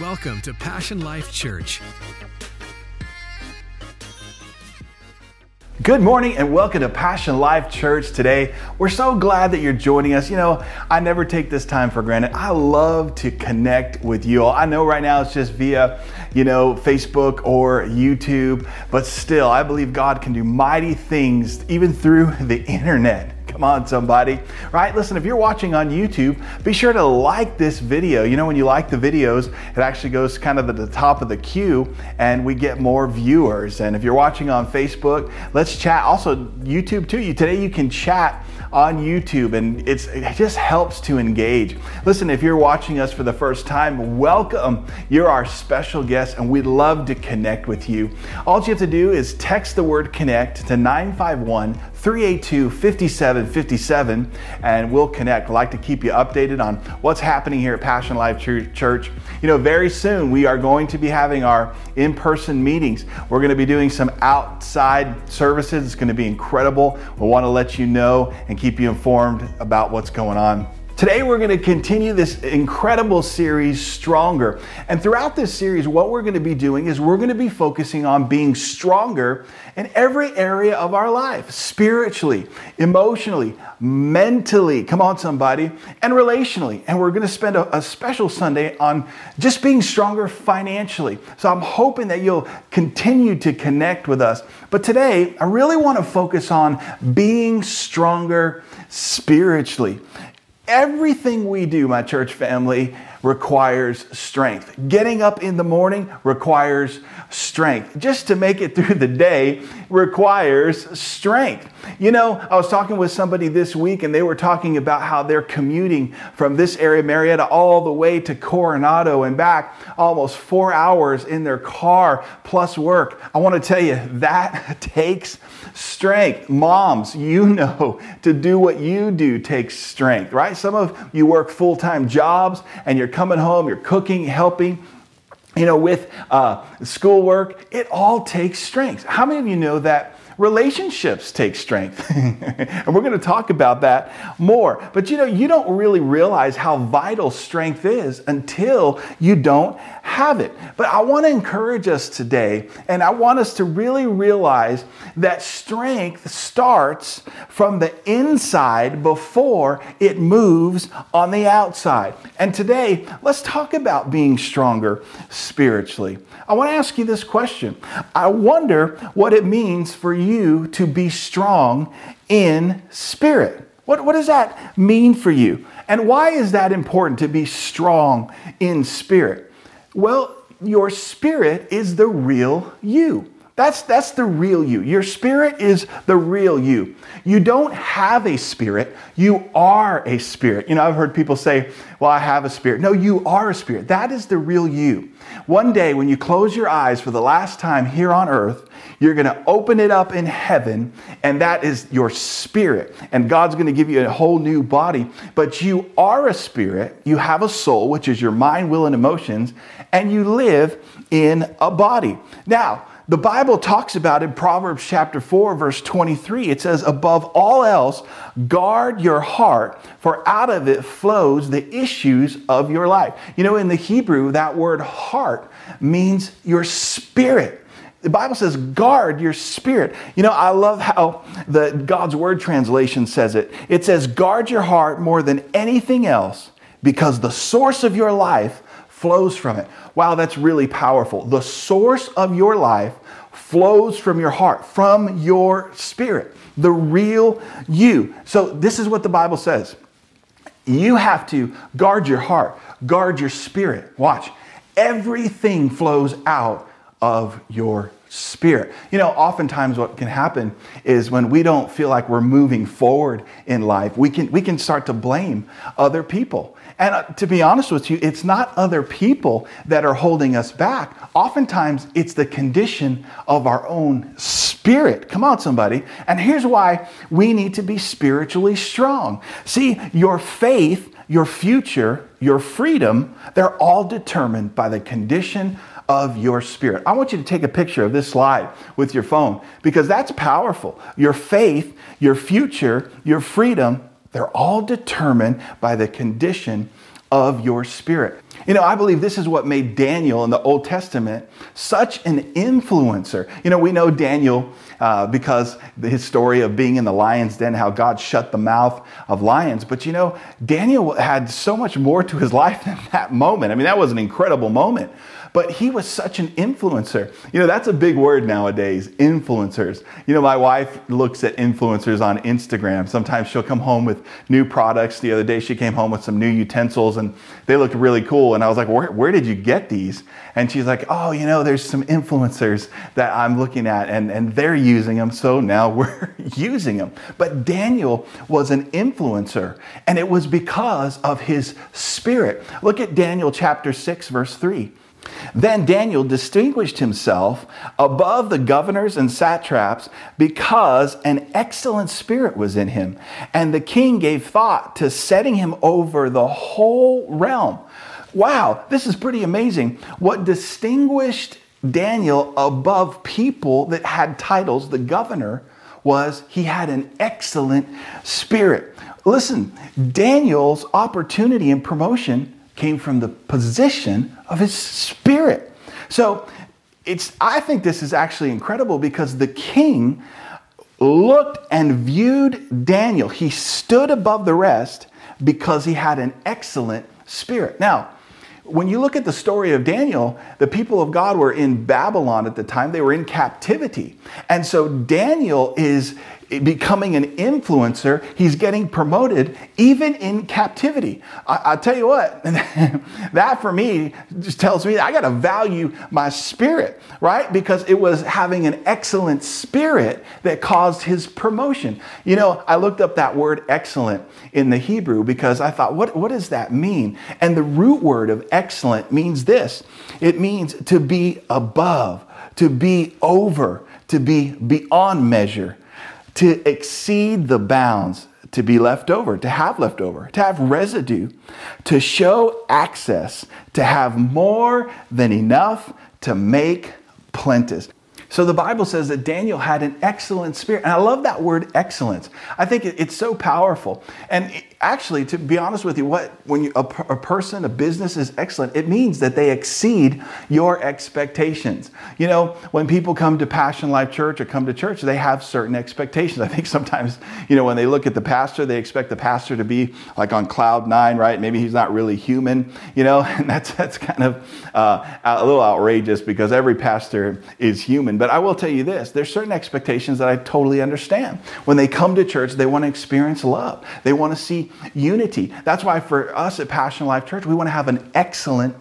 Welcome to Passion Life Church. Good morning and welcome to Passion Life Church today. We're so glad that you're joining us. You know, I never take this time for granted. I love to connect with you all. I know right now it's just via, you know, Facebook or YouTube, but still, I believe God can do mighty things even through the internet. Come on, somebody. Right? Listen, if you're watching on YouTube, be sure to like this video. You know, when you like the videos, it actually goes kind of at the top of the queue and we get more viewers. And if you're watching on Facebook, let's chat. Also, YouTube too. You today you can chat on YouTube and it's it just helps to engage. Listen, if you're watching us for the first time, welcome. You're our special guest and we'd love to connect with you. All you have to do is text the word connect to 951 382 5757 and we'll connect. I'd like to keep you updated on what's happening here at Passion Life Church. You know, very soon we are going to be having our in person meetings. We're going to be doing some outside services. It's going to be incredible. We want to let you know and keep you informed about what's going on. Today, we're going to continue this incredible series, Stronger. And throughout this series, what we're going to be doing is we're going to be focusing on being stronger in every area of our life spiritually, emotionally, mentally, come on, somebody, and relationally. And we're going to spend a, a special Sunday on just being stronger financially. So I'm hoping that you'll continue to connect with us. But today, I really want to focus on being stronger spiritually. Everything we do, my church family, requires strength. Getting up in the morning requires strength. Just to make it through the day requires strength. You know, I was talking with somebody this week and they were talking about how they're commuting from this area, Murrieta, all the way to Coronado and back, almost four hours in their car plus work. I want to tell you, that takes strength. Moms, you know, to do what you do takes strength, right? Some of you work full time jobs and you're coming home, you're cooking, helping, you know, with uh, schoolwork, it all takes strength. How many of you know that relationships take strength. and we're going to talk about that more. But you know, you don't really realize how vital strength is until you don't have it. But I want to encourage us today, and I want us to really realize that strength starts from the inside before it moves on the outside. And today, let's talk about being stronger spiritually. I want to ask you this question. I wonder what it means for you to be strong in spirit. What, what does that mean for you? And why is that important to be strong in spirit? Well, your spirit is the real you. That's, that's the real you. Your spirit is the real you. You don't have a spirit, you are a spirit. You know, I've heard people say, Well, I have a spirit. No, you are a spirit. That is the real you. One day, when you close your eyes for the last time here on earth, you're going to open it up in heaven, and that is your spirit. And God's going to give you a whole new body. But you are a spirit, you have a soul, which is your mind, will, and emotions, and you live in a body. Now, the Bible talks about in Proverbs chapter 4, verse 23, it says, Above all else, guard your heart, for out of it flows the issues of your life. You know, in the Hebrew, that word heart means your spirit. The Bible says, guard your spirit. You know, I love how the God's Word translation says it. It says, guard your heart more than anything else because the source of your life flows from it. Wow, that's really powerful. The source of your life flows from your heart, from your spirit, the real you. So, this is what the Bible says you have to guard your heart, guard your spirit. Watch, everything flows out of your spirit. You know, oftentimes what can happen is when we don't feel like we're moving forward in life, we can we can start to blame other people. And uh, to be honest with you, it's not other people that are holding us back. Oftentimes, it's the condition of our own spirit. Come on, somebody. And here's why we need to be spiritually strong. See, your faith, your future, your freedom, they're all determined by the condition of your spirit. I want you to take a picture of this slide with your phone because that's powerful. Your faith, your future, your freedom, they're all determined by the condition of your spirit. You know, I believe this is what made Daniel in the Old Testament such an influencer. You know, we know Daniel uh, because his story of being in the lion's den, how God shut the mouth of lions. But you know, Daniel had so much more to his life than that moment. I mean, that was an incredible moment. But he was such an influencer. You know, that's a big word nowadays influencers. You know, my wife looks at influencers on Instagram. Sometimes she'll come home with new products. The other day, she came home with some new utensils and they looked really cool. And I was like, where, where did you get these? And she's like, oh, you know, there's some influencers that I'm looking at and, and they're using them. So now we're using them. But Daniel was an influencer and it was because of his spirit. Look at Daniel chapter 6, verse 3. Then Daniel distinguished himself above the governors and satraps because an excellent spirit was in him, and the king gave thought to setting him over the whole realm. Wow, this is pretty amazing. What distinguished Daniel above people that had titles, the governor, was he had an excellent spirit. Listen, Daniel's opportunity and promotion came from the position of his spirit. So it's I think this is actually incredible because the king looked and viewed Daniel. He stood above the rest because he had an excellent spirit. Now, when you look at the story of Daniel, the people of God were in Babylon at the time. They were in captivity. And so Daniel is becoming an influencer. He's getting promoted even in captivity. I, will tell you what, that for me just tells me I got to value my spirit, right? Because it was having an excellent spirit that caused his promotion. You know, I looked up that word excellent in the Hebrew because I thought, what, what does that mean? And the root word of excellent means this it means to be above, to be over, to be beyond measure to exceed the bounds, to be left over, to have left over, to have residue, to show access, to have more than enough to make plenteous. So the Bible says that Daniel had an excellent spirit. And I love that word excellence. I think it's so powerful. And actually, to be honest with you, what when you, a, a, person, a business is excellent, it means that they exceed your expectations. You know, when people come to Passion Life Church or come to church, they have certain expectations. I think sometimes, you know, when they look at the pastor, they expect the pastor to be like on cloud nine, right? Maybe he's not really human, you know, and that's that's kind of uh, a little outrageous because every pastor is human. But I will tell you this: there's certain expectations that I totally understand. When they come to church, they want to experience love. They want to see unity. That's why for us at Passion Life Church, we want to have an excellent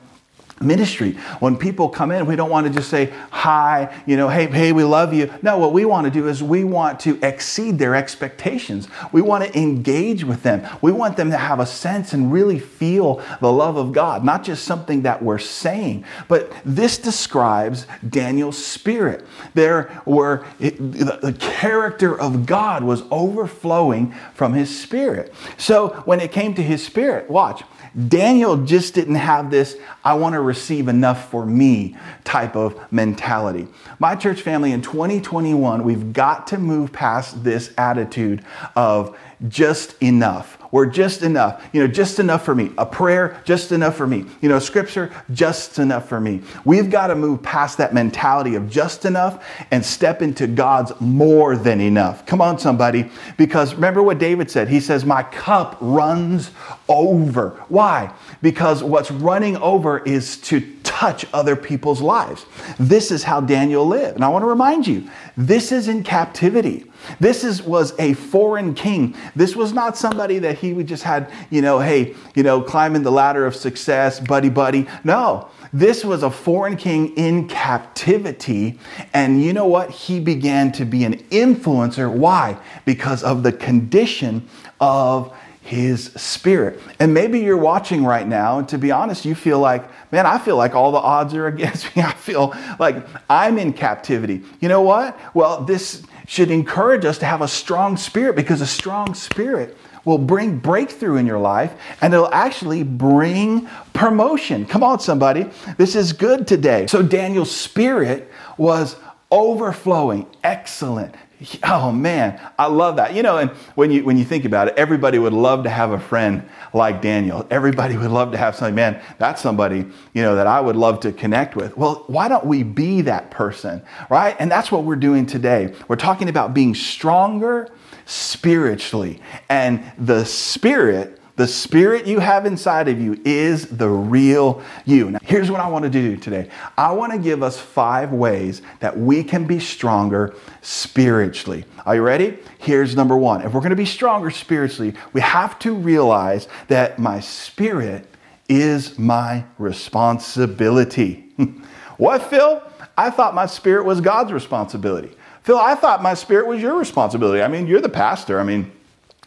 ministry. When people come in, we don't want to just say hi, you know, hey, hey, we love you. No, what we want to do is we want to exceed their expectations. We want to engage with them. We want them to have a sense and really feel the love of God, not just something that we're saying. But this describes Daniel's spirit. There were the character of God was overflowing from his spirit. So when it came to his spirit, watch Daniel just didn't have this, I want to receive enough for me type of mentality. My church family in 2021, we've got to move past this attitude of just enough. We're just enough. You know, just enough for me. A prayer, just enough for me. You know, scripture, just enough for me. We've got to move past that mentality of just enough and step into God's more than enough. Come on, somebody. Because remember what David said? He says, My cup runs over. Why? Because what's running over is to touch other people's lives. This is how Daniel lived. And I want to remind you, this is in captivity. This is, was a foreign king. This was not somebody that he would just had, you know, hey, you know, climbing the ladder of success, buddy, buddy. No, this was a foreign king in captivity. And you know what? He began to be an influencer. Why? Because of the condition of his spirit. And maybe you're watching right now, and to be honest, you feel like, man, I feel like all the odds are against me. I feel like I'm in captivity. You know what? Well, this should encourage us to have a strong spirit because a strong spirit will bring breakthrough in your life and it'll actually bring promotion. Come on, somebody. This is good today. So, Daniel's spirit was overflowing, excellent. Oh man, I love that. You know, and when you when you think about it, everybody would love to have a friend like Daniel. Everybody would love to have somebody, man, that's somebody, you know, that I would love to connect with. Well, why don't we be that person, right? And that's what we're doing today. We're talking about being stronger spiritually. And the spirit the spirit you have inside of you is the real you. Now, here's what I want to do today I want to give us five ways that we can be stronger spiritually. Are you ready? Here's number one. If we're going to be stronger spiritually, we have to realize that my spirit is my responsibility. what, Phil? I thought my spirit was God's responsibility. Phil, I thought my spirit was your responsibility. I mean, you're the pastor. I mean,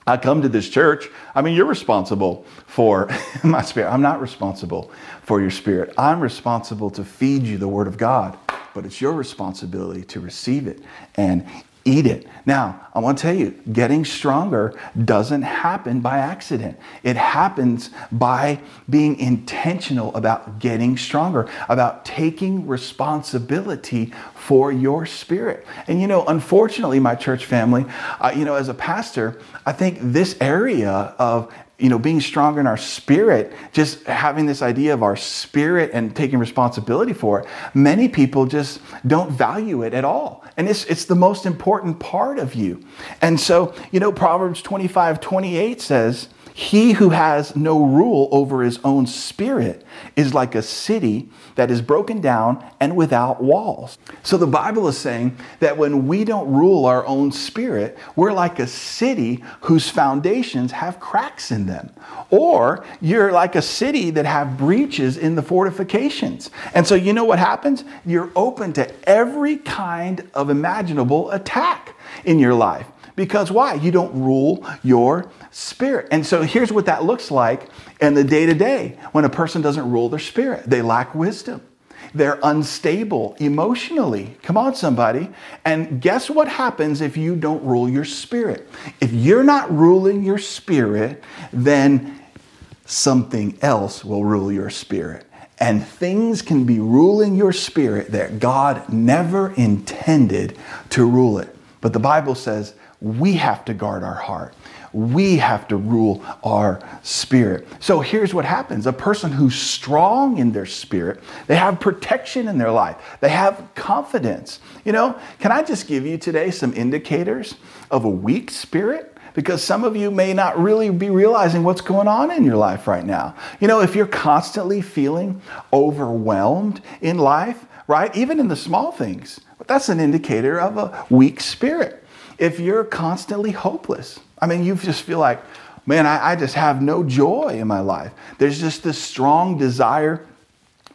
I come to this church. I mean, you're responsible for my spirit. I'm not responsible for your spirit. I'm responsible to feed you the Word of God, but it's your responsibility to receive it and eat it. Now, I want to tell you, getting stronger doesn't happen by accident. It happens by being intentional about getting stronger, about taking responsibility for your spirit. And you know, unfortunately, my church family, uh, you know, as a pastor, I think this area of you know, being stronger in our spirit, just having this idea of our spirit and taking responsibility for it, many people just don't value it at all. And it's, it's the most important part of you. And so, you know, Proverbs 25, 28 says, he who has no rule over his own spirit is like a city that is broken down and without walls. So the Bible is saying that when we don't rule our own spirit, we're like a city whose foundations have cracks in them. Or you're like a city that have breaches in the fortifications. And so you know what happens? You're open to every kind of imaginable attack in your life. Because why? You don't rule your spirit. And so here's what that looks like in the day to day when a person doesn't rule their spirit. They lack wisdom. They're unstable emotionally. Come on, somebody. And guess what happens if you don't rule your spirit? If you're not ruling your spirit, then something else will rule your spirit. And things can be ruling your spirit that God never intended to rule it. But the Bible says we have to guard our heart. We have to rule our spirit. So here's what happens a person who's strong in their spirit, they have protection in their life, they have confidence. You know, can I just give you today some indicators of a weak spirit? Because some of you may not really be realizing what's going on in your life right now. You know, if you're constantly feeling overwhelmed in life, right, even in the small things, that's an indicator of a weak spirit if you're constantly hopeless. I mean, you just feel like, man, I, I just have no joy in my life. There's just this strong desire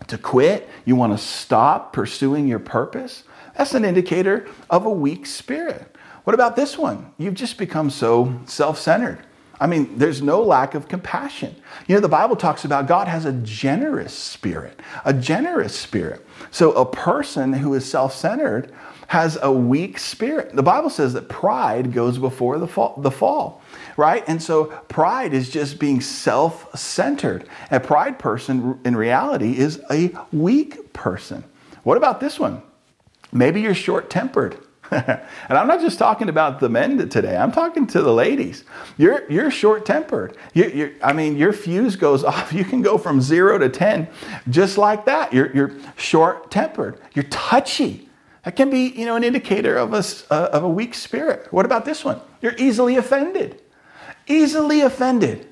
to quit. You want to stop pursuing your purpose. That's an indicator of a weak spirit. What about this one? You've just become so self centered. I mean, there's no lack of compassion. You know, the Bible talks about God has a generous spirit, a generous spirit. So a person who is self centered has a weak spirit. The Bible says that pride goes before the fall, the fall, right? And so pride is just being self centered. A pride person in reality is a weak person. What about this one? Maybe you're short tempered. and I'm not just talking about the men today. I'm talking to the ladies. You're you're short tempered. You're I mean, your fuse goes off. You can go from zero to ten, just like that. You're you're short tempered. You're touchy. That can be, you know, an indicator of a, uh, of a weak spirit. What about this one? You're easily offended. Easily offended.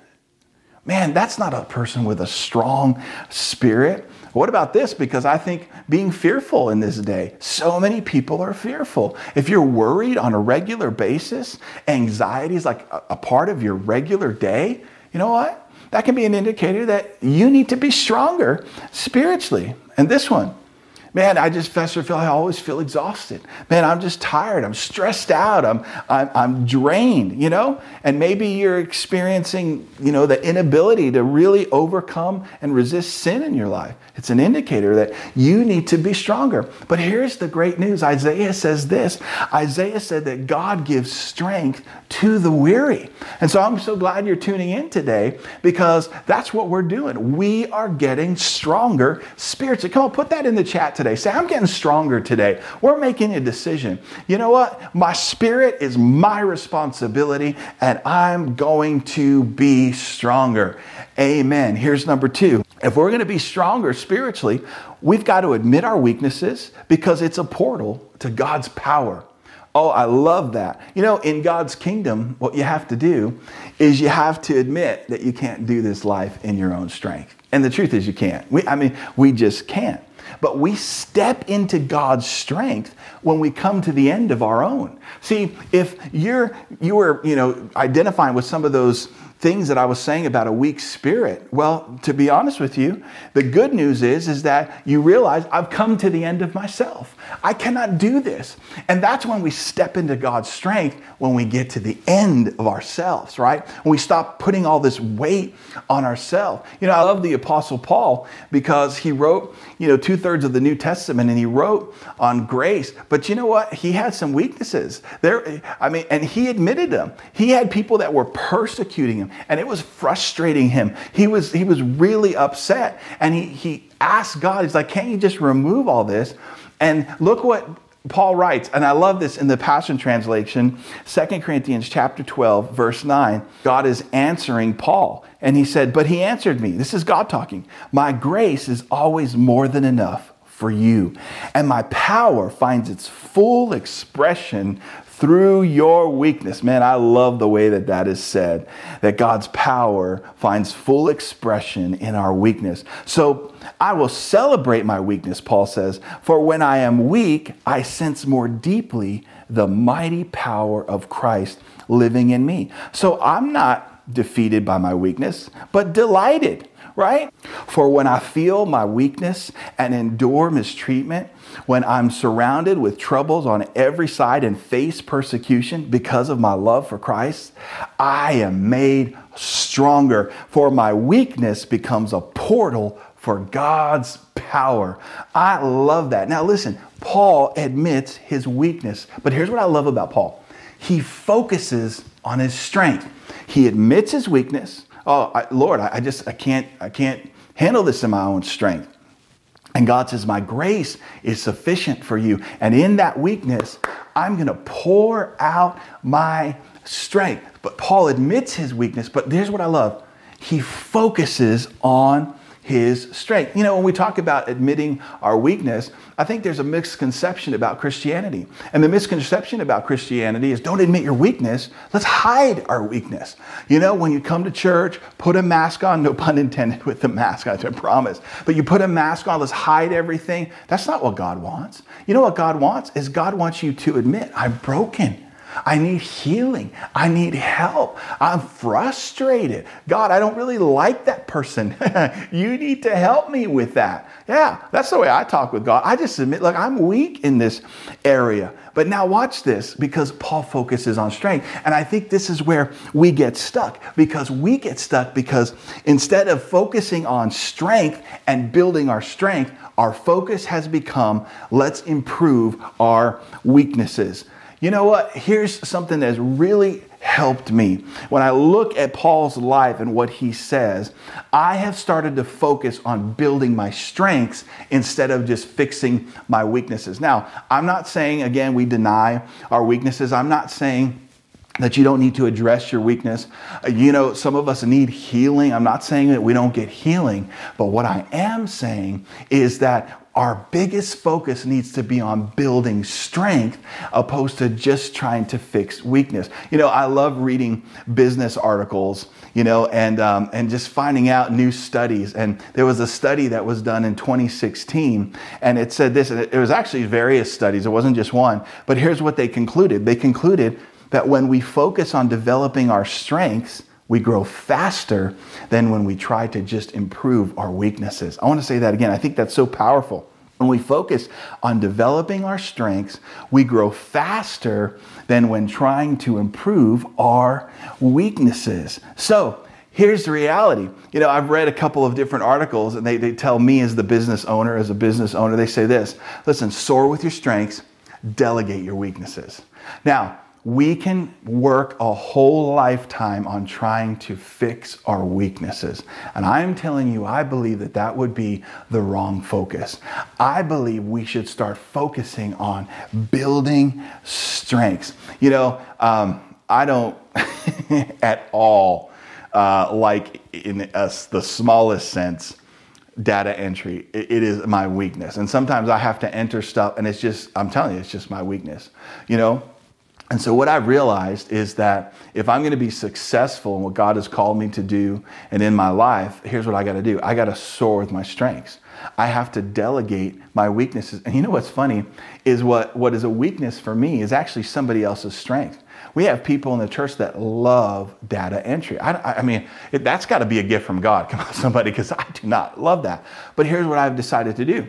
Man, that's not a person with a strong spirit. What about this? Because I think being fearful in this day, so many people are fearful. If you're worried on a regular basis, anxiety is like a, a part of your regular day, you know what? That can be an indicator that you need to be stronger spiritually. And this one, Man, I just, Pastor Phil, I always feel exhausted. Man, I'm just tired. I'm stressed out. I'm, I'm, I'm drained, you know? And maybe you're experiencing, you know, the inability to really overcome and resist sin in your life. It's an indicator that you need to be stronger. But here's the great news Isaiah says this Isaiah said that God gives strength to the weary. And so I'm so glad you're tuning in today because that's what we're doing. We are getting stronger spiritually. Come on, put that in the chat today today. Say, I'm getting stronger today. We're making a decision. You know what? My spirit is my responsibility, and I'm going to be stronger. Amen. Here's number two. If we're going to be stronger spiritually, we've got to admit our weaknesses because it's a portal to God's power. Oh, I love that. You know, in God's kingdom, what you have to do is you have to admit that you can't do this life in your own strength. And the truth is, you can't. We, I mean, we just can't. But we step into God's strength when we come to the end of our own. See, if you're you are, you know, identifying with some of those things that I was saying about a weak spirit. Well, to be honest with you, the good news is is that you realize I've come to the end of myself. I cannot do this. And that's when we step into God's strength when we get to the end of ourselves, right? When we stop putting all this weight on ourselves. You know, I love the apostle Paul because he wrote, you know, two-thirds of the New Testament and he wrote on grace. But you know what? He had some weaknesses. There I mean, and he admitted them. He had people that were persecuting him and it was frustrating him. He was he was really upset, and he he asked God. He's like, "Can't you just remove all this?" And look what Paul writes, and I love this in the Passion Translation, 2 Corinthians chapter 12, verse 9. God is answering Paul, and he said, But he answered me. This is God talking. My grace is always more than enough for you, and my power finds its full expression through your weakness. Man, I love the way that that is said, that God's power finds full expression in our weakness. So I will celebrate my weakness, Paul says, for when I am weak, I sense more deeply the mighty power of Christ living in me. So I'm not defeated by my weakness, but delighted right? For when I feel my weakness and endure mistreatment, when I'm surrounded with troubles on every side and face persecution because of my love for Christ, I am made stronger. For my weakness becomes a portal for God's power. I love that. Now, listen, Paul admits his weakness, but here's what I love about Paul he focuses on his strength. He admits his weakness. Oh, I, Lord, I, I just I can't I can't handle this in my own strength. And God says, My grace is sufficient for you. And in that weakness, I'm going to pour out my strength. But Paul admits his weakness, but here's what I love he focuses on his strength. You know, when we talk about admitting our weakness, I think there's a misconception about Christianity. And the misconception about Christianity is don't admit your weakness, let's hide our weakness. You know, when you come to church, put a mask on, no pun intended with the mask, I promise. But you put a mask on, let's hide everything. That's not what God wants. You know what God wants? Is God wants you to admit, I'm broken. I need healing. I need help. I'm frustrated. God, I don't really like that person. you need to help me with that. Yeah, that's the way I talk with God. I just admit, look, I'm weak in this area. But now watch this because Paul focuses on strength. And I think this is where we get stuck because we get stuck because instead of focusing on strength and building our strength, our focus has become let's improve our weaknesses. You know what? Here's something that's really helped me. When I look at Paul's life and what he says, I have started to focus on building my strengths instead of just fixing my weaknesses. Now, I'm not saying, again, we deny our weaknesses. I'm not saying that you don't need to address your weakness. Uh, you know, some of us need healing. I'm not saying that we don't get healing, but what I am saying is that our biggest focus needs to be on building strength opposed to just trying to fix weakness. You know, I love reading business articles, you know, and, um, and just finding out new studies. And there was a study that was done in 2016, and it said this, and it was actually various studies, it wasn't just one, but here's what they concluded. They concluded that when we focus on developing our strengths, we grow faster than when we try to just improve our weaknesses. I want to say that again. I think that's so powerful. When we focus on developing our strengths, we grow faster than when trying to improve our weaknesses. So, here's the reality. You know, I've read a couple of different articles, and they, they tell me, as the business owner, as a business owner, they say this listen, soar with your strengths, delegate your weaknesses. Now, we can work a whole lifetime on trying to fix our weaknesses. And I'm telling you, I believe that that would be the wrong focus. I believe we should start focusing on building strengths. You know, um, I don't at all uh, like, in the smallest sense, data entry. It is my weakness. And sometimes I have to enter stuff, and it's just, I'm telling you, it's just my weakness. You know, and so, what I've realized is that if I'm going to be successful in what God has called me to do and in my life, here's what I got to do I got to soar with my strengths. I have to delegate my weaknesses. And you know what's funny is what, what is a weakness for me is actually somebody else's strength. We have people in the church that love data entry. I, I mean, it, that's got to be a gift from God. Come on, somebody, because I do not love that. But here's what I've decided to do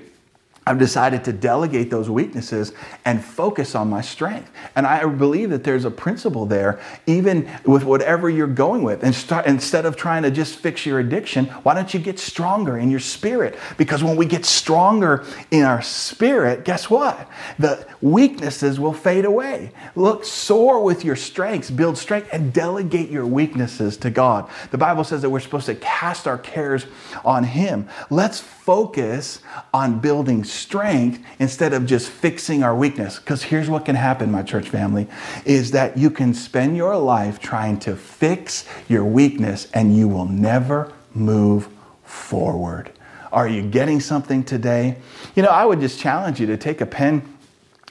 I've decided to delegate those weaknesses and focus on my strength. And I believe that there's a principle there, even with whatever you're going with. And start, instead of trying to just fix your addiction, why don't you get stronger in your spirit? Because when we get stronger in our spirit, guess what? The weaknesses will fade away. Look, soar with your strengths, build strength, and delegate your weaknesses to God. The Bible says that we're supposed to cast our cares on Him. Let's focus on building strength instead of just fixing our weakness. Because here's what can happen, my church family, is that you can spend your life trying to fix your weakness and you will never move forward. Are you getting something today? You know, I would just challenge you to take a pen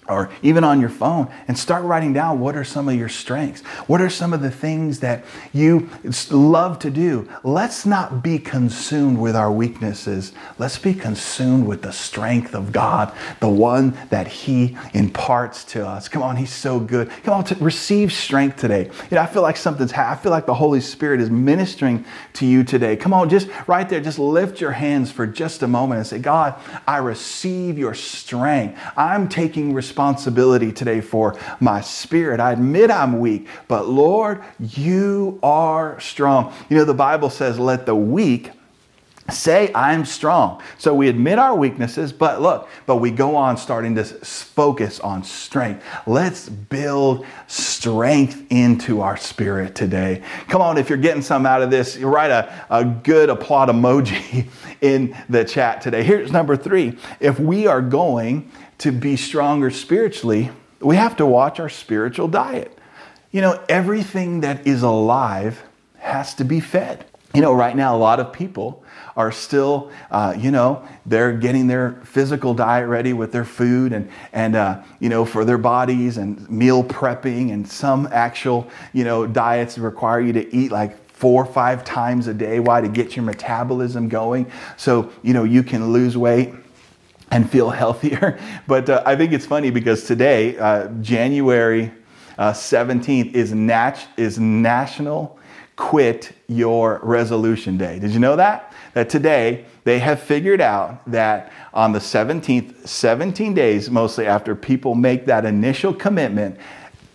or even on your phone and start writing down what are some of your strengths. What are some of the things that you love to do? Let's not be consumed with our weaknesses. Let's be consumed with the strength of god the one that he imparts to us. Come on he's so good. Come on to receive strength today. You know i feel like something's i feel like the holy spirit is ministering to you today. Come on just right there just lift your hands for just a moment and say god i receive your strength. I'm taking responsibility responsibility today for my spirit. I admit I'm weak, but Lord, you are strong. You know, the Bible says, let the weak say i'm strong so we admit our weaknesses but look but we go on starting to focus on strength. Let's build strength into our spirit today. Come on if you're getting some out of this write a, a good applaud emoji in the chat today. Here's number three. If we are going to be stronger spiritually, we have to watch our spiritual diet. You know, everything that is alive has to be fed. You know, right now, a lot of people are still, uh, you know, they're getting their physical diet ready with their food and, and uh, you know, for their bodies and meal prepping, and some actual, you know, diets require you to eat like four or five times a day. Why? To get your metabolism going so, you know, you can lose weight and feel healthier. But uh, I think it's funny because today, uh, January uh, 17th, is, nat- is National Quit Your Resolution Day. Did you know that? That today they have figured out that on the 17th, 17 days mostly after people make that initial commitment,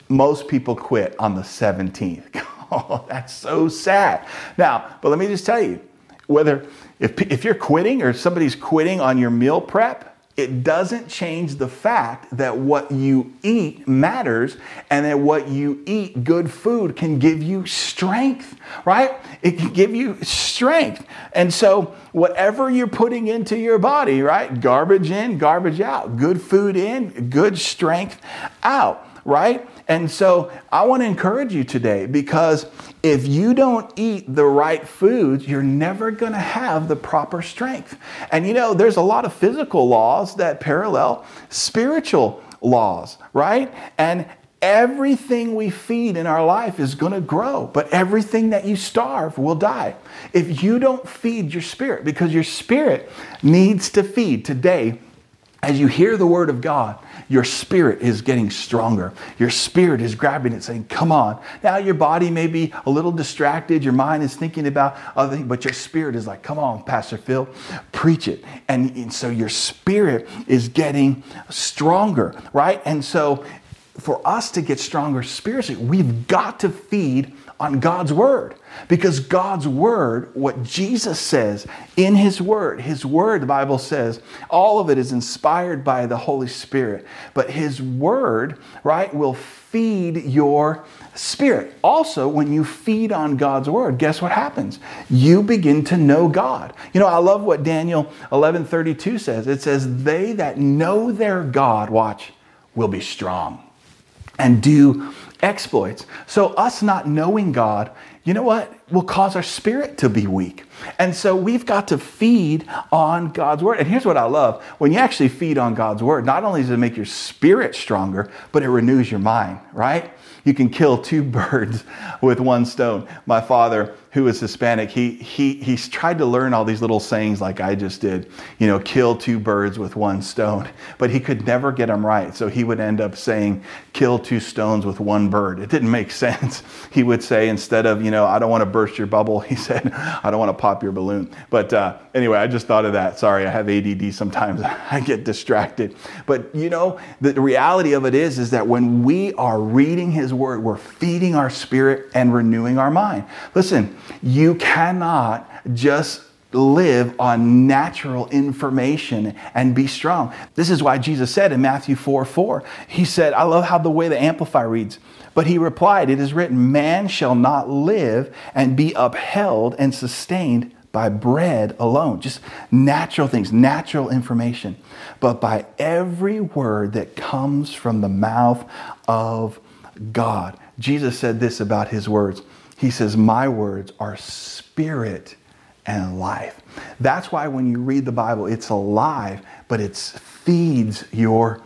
most people quit on the 17th. oh, that's so sad. Now, but let me just tell you, whether if, if you're quitting or somebody's quitting on your meal prep, it doesn't change the fact that what you eat matters and that what you eat, good food, can give you strength, right? It can give you strength. And so, whatever you're putting into your body, right? Garbage in, garbage out. Good food in, good strength out, right? And so I want to encourage you today because if you don't eat the right foods, you're never going to have the proper strength. And you know, there's a lot of physical laws that parallel spiritual laws, right? And everything we feed in our life is going to grow, but everything that you starve will die. If you don't feed your spirit, because your spirit needs to feed today, as you hear the word of God, your spirit is getting stronger. Your spirit is grabbing it, saying, Come on. Now, your body may be a little distracted. Your mind is thinking about other things, but your spirit is like, Come on, Pastor Phil, preach it. And, and so your spirit is getting stronger, right? And so for us to get stronger spiritually, we've got to feed on God's word. Because God's word, what Jesus says in his word, his word, the Bible says, all of it is inspired by the Holy Spirit. But his word, right, will feed your spirit. Also, when you feed on God's word, guess what happens? You begin to know God. You know, I love what Daniel 11:32 says. It says, "They that know their God, watch, will be strong and do exploits." So us not knowing God, you know what? Will cause our spirit to be weak. And so we've got to feed on God's word. And here's what I love. When you actually feed on God's word, not only does it make your spirit stronger, but it renews your mind, right? You can kill two birds with one stone. My father, who is Hispanic, he, he, he's tried to learn all these little sayings like I just did, you know, kill two birds with one stone, but he could never get them right. So he would end up saying, kill two stones with one bird. It didn't make sense. He would say, instead of, you know, I don't want to burst your bubble, he said, I don't want to pop your balloon. But uh, anyway, I just thought of that. Sorry, I have ADD sometimes. I get distracted. But, you know, the reality of it is, is that when we are reading his word, we're feeding our spirit and renewing our mind. Listen, you cannot just live on natural information and be strong. This is why Jesus said in Matthew 4 4, He said, I love how the way the Amplify reads, but He replied, It is written, Man shall not live and be upheld and sustained by bread alone, just natural things, natural information, but by every word that comes from the mouth of God. Jesus said this about his words. He says, My words are spirit and life. That's why when you read the Bible, it's alive, but it feeds your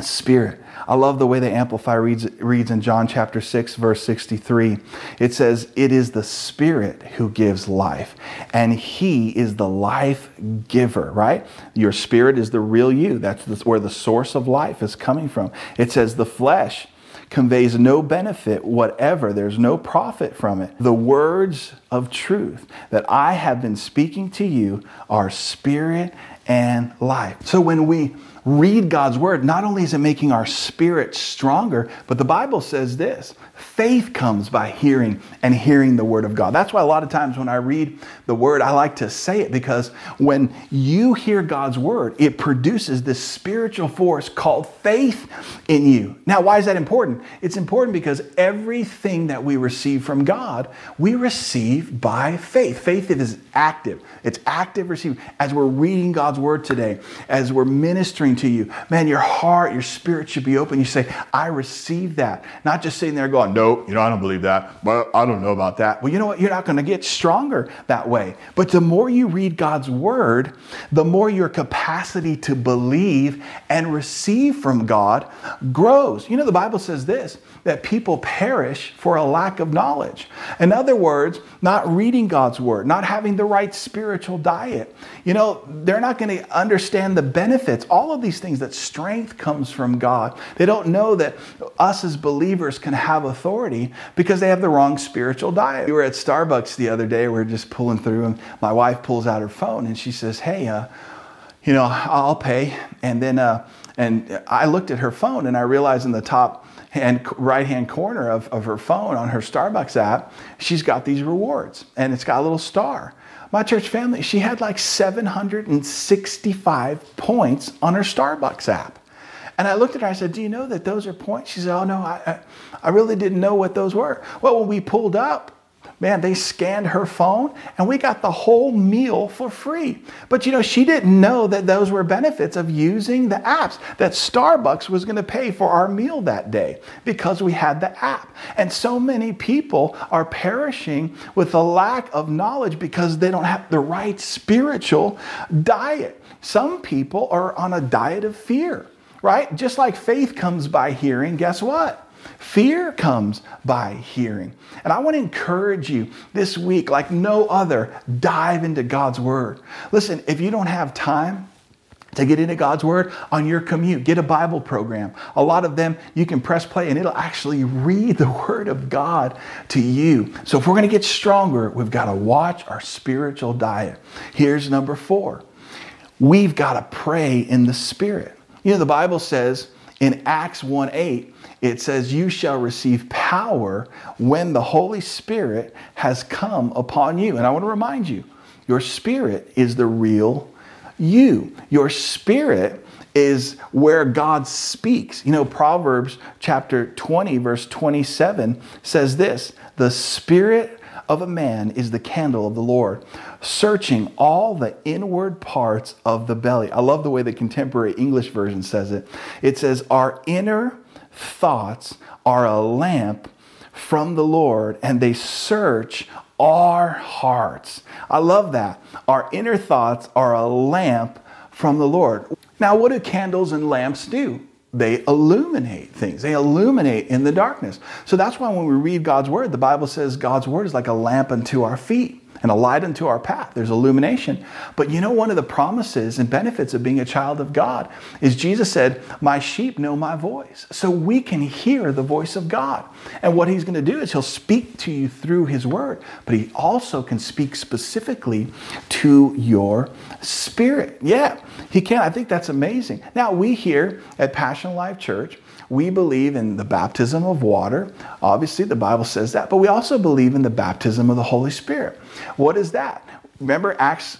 spirit. I love the way the Amplify reads, reads in John chapter 6, verse 63. It says, It is the Spirit who gives life, and He is the life giver, right? Your spirit is the real you. That's where the source of life is coming from. It says, The flesh conveys no benefit whatever. There's no profit from it. The words of truth that I have been speaking to you are spirit and life. So when we read God's word, not only is it making our spirit stronger, but the Bible says this faith comes by hearing and hearing the word of God. That's why a lot of times when I read the word, I like to say it because when you hear God's word, it produces this spiritual force called faith in you. Now, why is that important? It's important because everything that we receive from God, we receive by faith. Faith is active, it's active receiving. As we're reading God's word today, as we're ministering to you, man, your heart, your spirit should be open. You say, I receive that. Not just sitting there going, no, you know, I don't believe that. Well, I don't know about that. Well, you know what? You're not going to get stronger that way. But the more you read God's word, the more your capacity to believe and receive from God grows. You know, the Bible says this that people perish for a lack of knowledge. In other words, not reading God's word, not having the right spiritual diet. You know, they're not going to understand the benefits, all of these things that strength comes from God. They don't know that us as believers can have authority because they have the wrong spiritual diet. We were at Starbucks the other day, we are just pulling through, and my wife pulls out her phone and she says, Hey, uh, you know, I'll pay. And then, uh, and I looked at her phone and I realized in the top hand, right hand corner of, of her phone on her Starbucks app, she's got these rewards and it's got a little star. My church family, she had like 765 points on her Starbucks app. And I looked at her, I said, Do you know that those are points? She said, Oh, no, I, I, I really didn't know what those were. Well, when we pulled up, man, they scanned her phone and we got the whole meal for free. But you know, she didn't know that those were benefits of using the apps, that Starbucks was going to pay for our meal that day because we had the app. And so many people are perishing with a lack of knowledge because they don't have the right spiritual diet. Some people are on a diet of fear right? Just like faith comes by hearing, guess what? Fear comes by hearing. And I want to encourage you this week, like no other, dive into God's Word. Listen, if you don't have time, to get into God's Word on your commute. Get a Bible program. A lot of them you can press play and it'll actually read the Word of God to you. So if we're going to get stronger, we've got to watch our spiritual diet. Here's number four we've got to pray in the Spirit. You know, the Bible says In Acts 1 8, it says, You shall receive power when the Holy Spirit has come upon you. And I want to remind you, your spirit is the real you. Your spirit is where God speaks. You know, Proverbs chapter 20, verse 27 says this The spirit of a man is the candle of the Lord, searching all the inward parts of the belly. I love the way the contemporary English version says it. It says, Our inner thoughts are a lamp from the Lord, and they search our hearts. I love that. Our inner thoughts are a lamp from the Lord. Now, what do candles and lamps do? They illuminate things. They illuminate in the darkness. So that's why when we read God's word, the Bible says God's word is like a lamp unto our feet and a light unto our path. There's illumination. But you know, one of the promises and benefits of being a child of God is Jesus said, My sheep know my voice. So we can hear the voice of God. And what he's going to do is he'll speak to you through his word, but he also can speak specifically to your spirit. Yeah, he can. I think that's amazing. Now, we here at Passion Life Church, we believe in the baptism of water. Obviously, the Bible says that, but we also believe in the baptism of the Holy Spirit. What is that? Remember Acts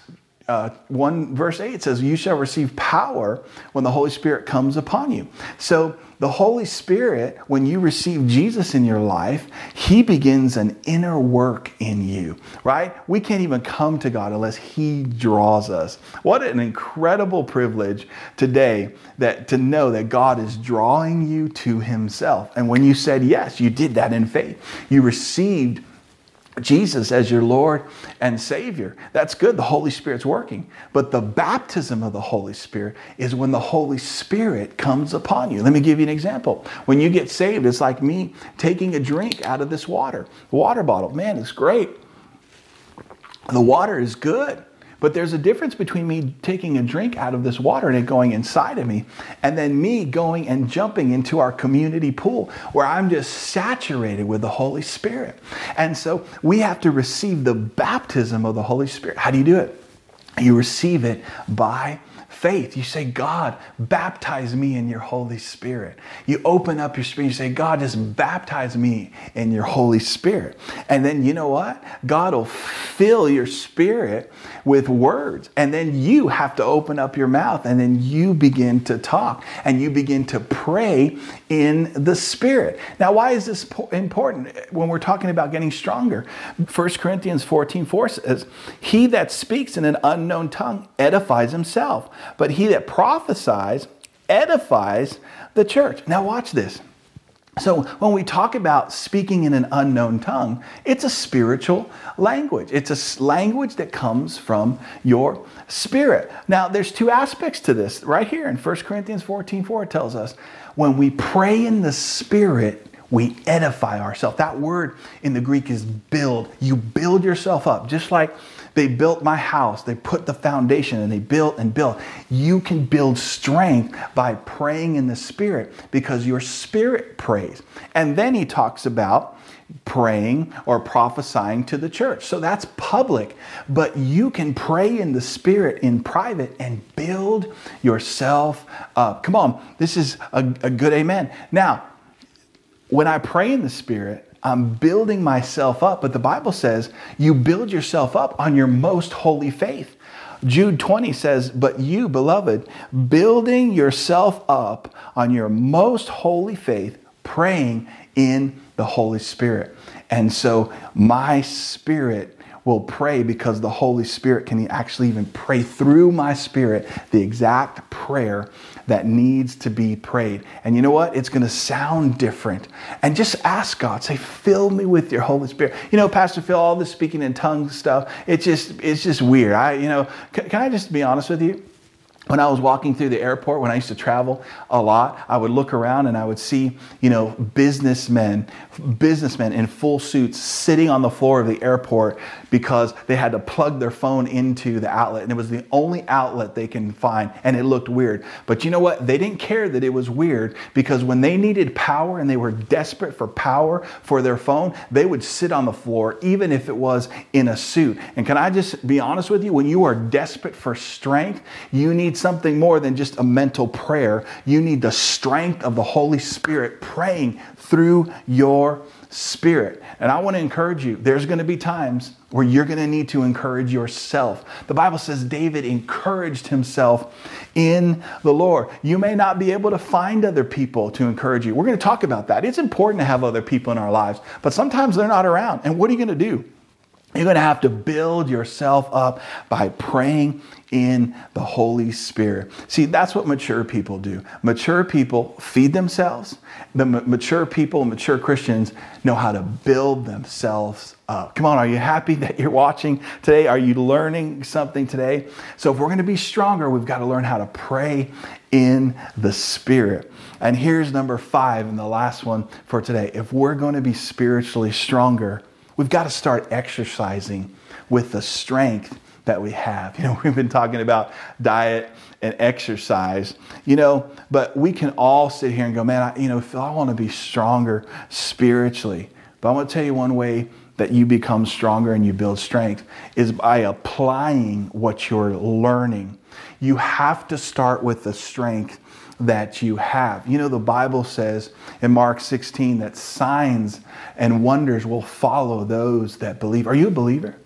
uh, 1 verse 8 says, You shall receive power when the Holy Spirit comes upon you. So, the Holy Spirit, when you receive Jesus in your life, He begins an inner work in you, right? We can't even come to God unless He draws us. What an incredible privilege today that to know that God is drawing you to Himself. And when you said yes, you did that in faith. You received Jesus as your Lord and Savior. That's good. The Holy Spirit's working. But the baptism of the Holy Spirit is when the Holy Spirit comes upon you. Let me give you an example. When you get saved, it's like me taking a drink out of this water, water bottle. Man, it's great. The water is good. But there's a difference between me taking a drink out of this water and it going inside of me, and then me going and jumping into our community pool where I'm just saturated with the Holy Spirit. And so we have to receive the baptism of the Holy Spirit. How do you do it? You receive it by faith. You say, God, baptize me in your Holy Spirit. You open up your spirit. You say, God, just baptize me in your Holy Spirit. And then you know what? God will fill your spirit with words. And then you have to open up your mouth and then you begin to talk and you begin to pray in the Spirit. Now, why is this important when we're talking about getting stronger? 1 Corinthians 14 4 says, He that speaks in an unknown tongue edifies himself but he that prophesies edifies the church. Now, watch this. So, when we talk about speaking in an unknown tongue, it's a spiritual language. It's a language that comes from your spirit. Now, there's two aspects to this. Right here in 1 Corinthians 14 4, it tells us when we pray in the spirit, we edify ourselves. That word in the Greek is build. You build yourself up, just like they built my house. They put the foundation and they built and built. You can build strength by praying in the Spirit because your spirit prays. And then he talks about praying or prophesying to the church. So that's public, but you can pray in the spirit in private and build yourself up. Come on, this is a, a good amen. Now, when I pray in the spirit, I'm building myself up. But the Bible says you build yourself up on your most holy faith. Jude 20 says, But you, beloved, building yourself up on your most holy faith, praying in the Holy Spirit. And so my spirit will pray because the Holy Spirit can actually even pray through my spirit the exact prayer that needs to be prayed. And you know what? It's going to sound different. And just ask God, say, fill me with your Holy Spirit. You know, Pastor Phil, all this speaking in tongues stuff, it's just, it's just weird. I, you know, can, can I just be honest with you? When I was walking through the airport, when I used to travel a lot, I would look around and I would see, you know, businessmen, businessmen in full suits sitting on the floor of the airport because they had to plug their phone into the outlet. And it was the only outlet they can find. And it looked weird. But you know what? They didn't care that it was weird because when they needed power and they were desperate for power for their phone, they would sit on the floor, even if it was in a suit. And can I just be honest with you? When you are desperate for strength, you need something more than just a mental prayer. You need the strength of the Holy Spirit praying through your spirit. And I want to encourage you, there's going to be times where you're going to need to encourage yourself. The Bible says David encouraged himself in the Lord. You may not be able to find other people to encourage you. We're going to talk about that. It's important to have other people in our lives, but sometimes they're not around. And what are you going to do? You're going to have to build yourself up by praying in the Holy Spirit. See, that's what mature people do. Mature people feed themselves. The m- mature people, mature Christians, know how to build themselves up. Come on, are you happy that you're watching today? Are you learning something today? So, if we're going to be stronger, we've got to learn how to pray in the Spirit. And here's number five, and the last one for today. If we're going to be spiritually stronger, We've got to start exercising with the strength that we have. You know, we've been talking about diet and exercise, you know, but we can all sit here and go, man, I, you know, I want to be stronger spiritually. But I want to tell you one way that you become stronger and you build strength is by applying what you're learning. You have to start with the strength that you have. You know, the Bible says in Mark 16 that signs and wonders will follow those that believe. Are you a believer?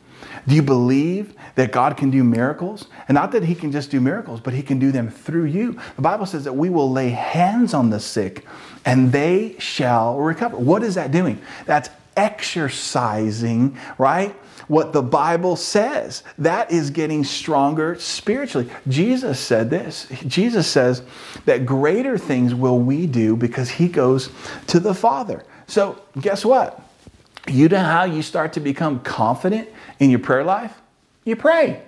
Do you believe that God can do miracles? And not that He can just do miracles, but He can do them through you. The Bible says that we will lay hands on the sick and they shall recover. What is that doing? That's exercising, right? what the Bible says. That is getting stronger spiritually. Jesus said this. Jesus says that greater things will we do because he goes to the Father. So, guess what? You know how you start to become confident in your prayer life? You pray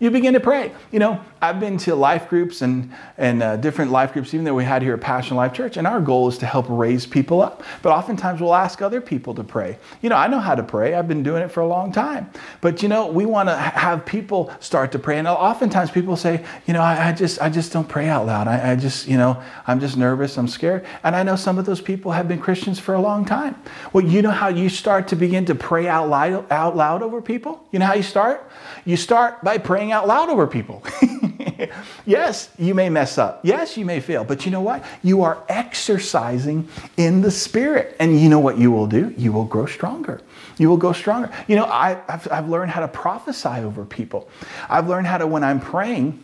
you begin to pray. You know, I've been to life groups and, and uh, different life groups, even though we had here at Passion Life Church, and our goal is to help raise people up. But oftentimes we'll ask other people to pray. You know, I know how to pray, I've been doing it for a long time. But, you know, we want to have people start to pray. And oftentimes people say, you know, I, I just, I just don't pray out loud. I, I just, you know, I'm just nervous, I'm scared. And I know some of those people have been Christians for a long time. Well, you know how you start to begin to pray out loud, out loud over people? You know how you start? You start by praying out loud over people. yes, you may mess up. Yes, you may fail. But you know what? You are exercising in the Spirit. And you know what you will do? You will grow stronger. You will go stronger. You know, I, have I've learned how to prophesy over people. I've learned how to, when I'm praying,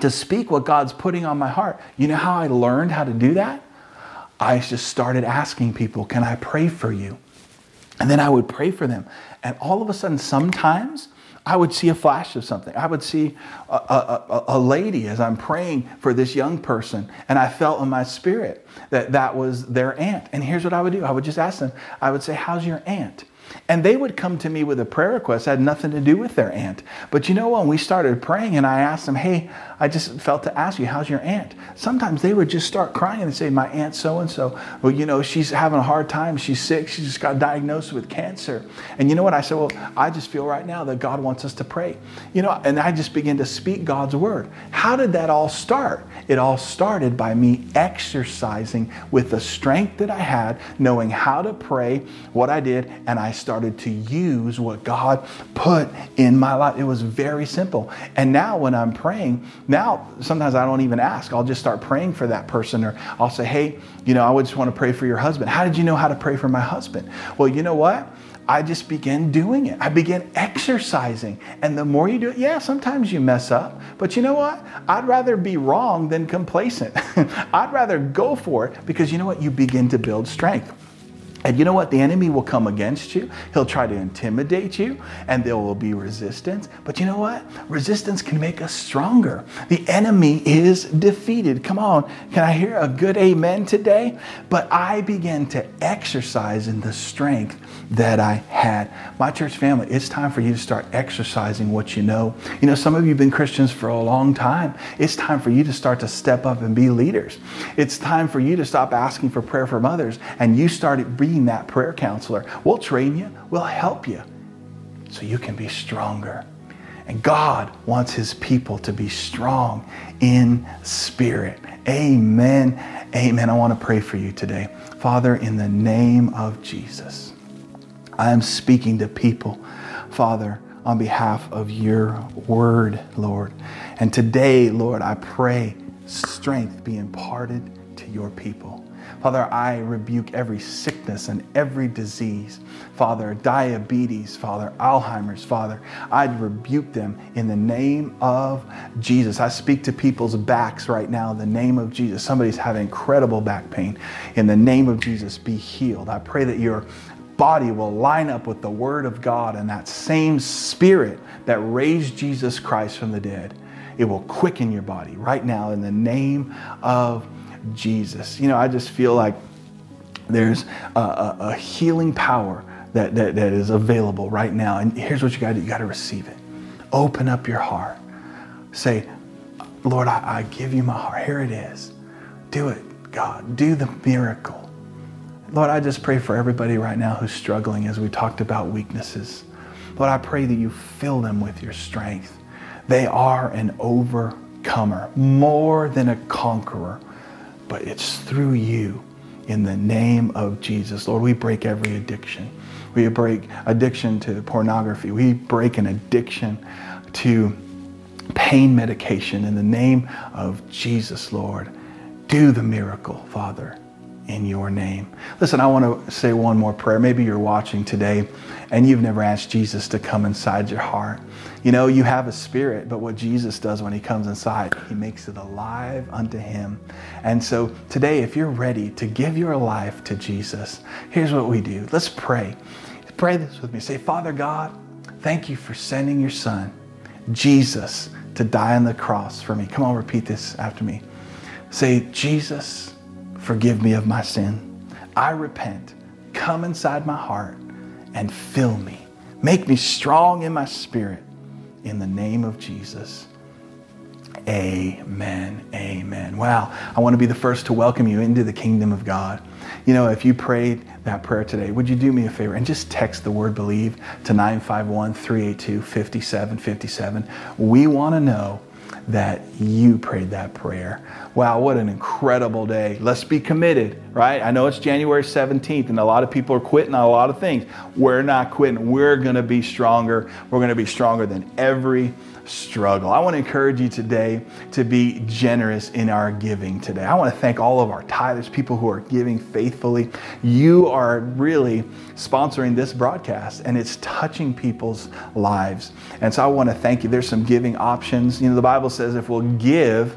to speak what God's putting on my heart. You know how I learned how to do that? I just started asking people, Can I pray for you? And then I would pray for them. And all of a sudden, sometimes I would see a flash of something. I would see a, a, a, lady as I'm praying for this young person, and I felt in my spirit that that was their aunt. And here's what I would do I would just ask them, I would say, How's your aunt? And they would come to me with a prayer request that had nothing to do with their aunt. But you know, when we started praying and I asked them, hey, I just felt to ask you, how's your aunt? Sometimes they would just start crying and say, my aunt so and so, well, you know, she's having a hard time. She's sick. She just got diagnosed with cancer. And you know what? I said, well, I just feel right now that God wants us to pray. You know, and I just began to speak God's word. How did that all start? It all started by me exercising with the strength that I had, knowing how to pray, what I did, and I started to use what God put in my life. It was very simple. And now when I'm praying, now sometimes I don't even ask. I'll just start praying for that person or I'll say, hey, you know, I would just want to pray for your husband. How did you know how to pray for my husband? Well, you know what? I just began doing it. I began exercising. And the more you do it, yeah, sometimes you mess up. But you know what? I'd rather be wrong than complacent. I'd rather go for it because you know what? You begin to build strength. And you know what? The enemy will come against you. He'll try to intimidate you, and there will be resistance. But you know what? Resistance can make us stronger. The enemy is defeated. Come on. Can I hear a good amen today? But I began to exercise in the strength that I had. My church family, it's time for you to start exercising what you know. You know, some of you have been Christians for a long time. It's time for you to start to step up and be leaders. It's time for you to stop asking for prayer from others and you start being being that prayer counselor. We'll train you, we'll help you so you can be stronger. And God wants his people to be strong in spirit. Amen. Amen. I want to pray for you today. Father, in the name of Jesus, I am speaking to people, Father, on behalf of your word, Lord. And today, Lord, I pray strength be imparted to your people. Father, I rebuke every sickness and every disease. Father, diabetes, Father, Alzheimer's, Father, I rebuke them in the name of Jesus. I speak to people's backs right now in the name of Jesus. Somebody's having incredible back pain. In the name of Jesus, be healed. I pray that your body will line up with the Word of God and that same Spirit that raised Jesus Christ from the dead. It will quicken your body right now in the name of Jesus. You know, I just feel like there's a, a, a healing power that, that, that is available right now. And here's what you got to do you got to receive it. Open up your heart. Say, Lord, I, I give you my heart. Here it is. Do it, God. Do the miracle. Lord, I just pray for everybody right now who's struggling as we talked about weaknesses. Lord, I pray that you fill them with your strength. They are an overcomer, more than a conqueror but it's through you in the name of Jesus. Lord, we break every addiction. We break addiction to pornography. We break an addiction to pain medication in the name of Jesus, Lord. Do the miracle, Father in your name. Listen, I want to say one more prayer. Maybe you're watching today and you've never asked Jesus to come inside your heart. You know, you have a spirit, but what Jesus does when he comes inside, he makes it alive unto him. And so today, if you're ready to give your life to Jesus, here's what we do. Let's pray. Pray this with me. Say, Father God, thank you for sending your son, Jesus, to die on the cross for me. Come on, repeat this after me. Say, Jesus, Forgive me of my sin. I repent. Come inside my heart and fill me. Make me strong in my spirit. In the name of Jesus. Amen. Amen. Wow. I want to be the first to welcome you into the kingdom of God. You know, if you prayed that prayer today, would you do me a favor and just text the word believe to 951 382 5757? We want to know that you prayed that prayer. Wow, what an incredible day. Let's be committed, right? I know it's January 17th and a lot of people are quitting on a lot of things. We're not quitting. We're going to be stronger. We're going to be stronger than every struggle. I want to encourage you today to be generous in our giving today. I want to thank all of our tithers, people who are giving faithfully. You are really sponsoring this broadcast and it's touching people's lives. And so I want to thank you. There's some giving options. You know, the Bible says if we'll give,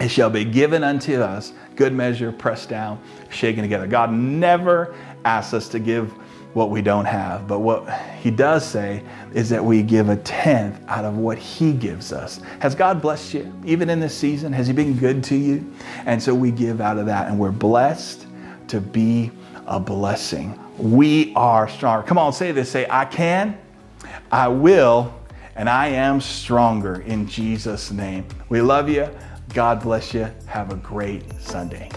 it shall be given unto us, good measure, pressed down, shaken together. God never asks us to give what we don't have. But what he does say is that we give a tenth out of what he gives us. Has God blessed you even in this season? Has he been good to you? And so we give out of that and we're blessed to be a blessing. We are stronger. Come on, say this. Say, I can, I will, and I am stronger in Jesus' name. We love you. God bless you. Have a great Sunday.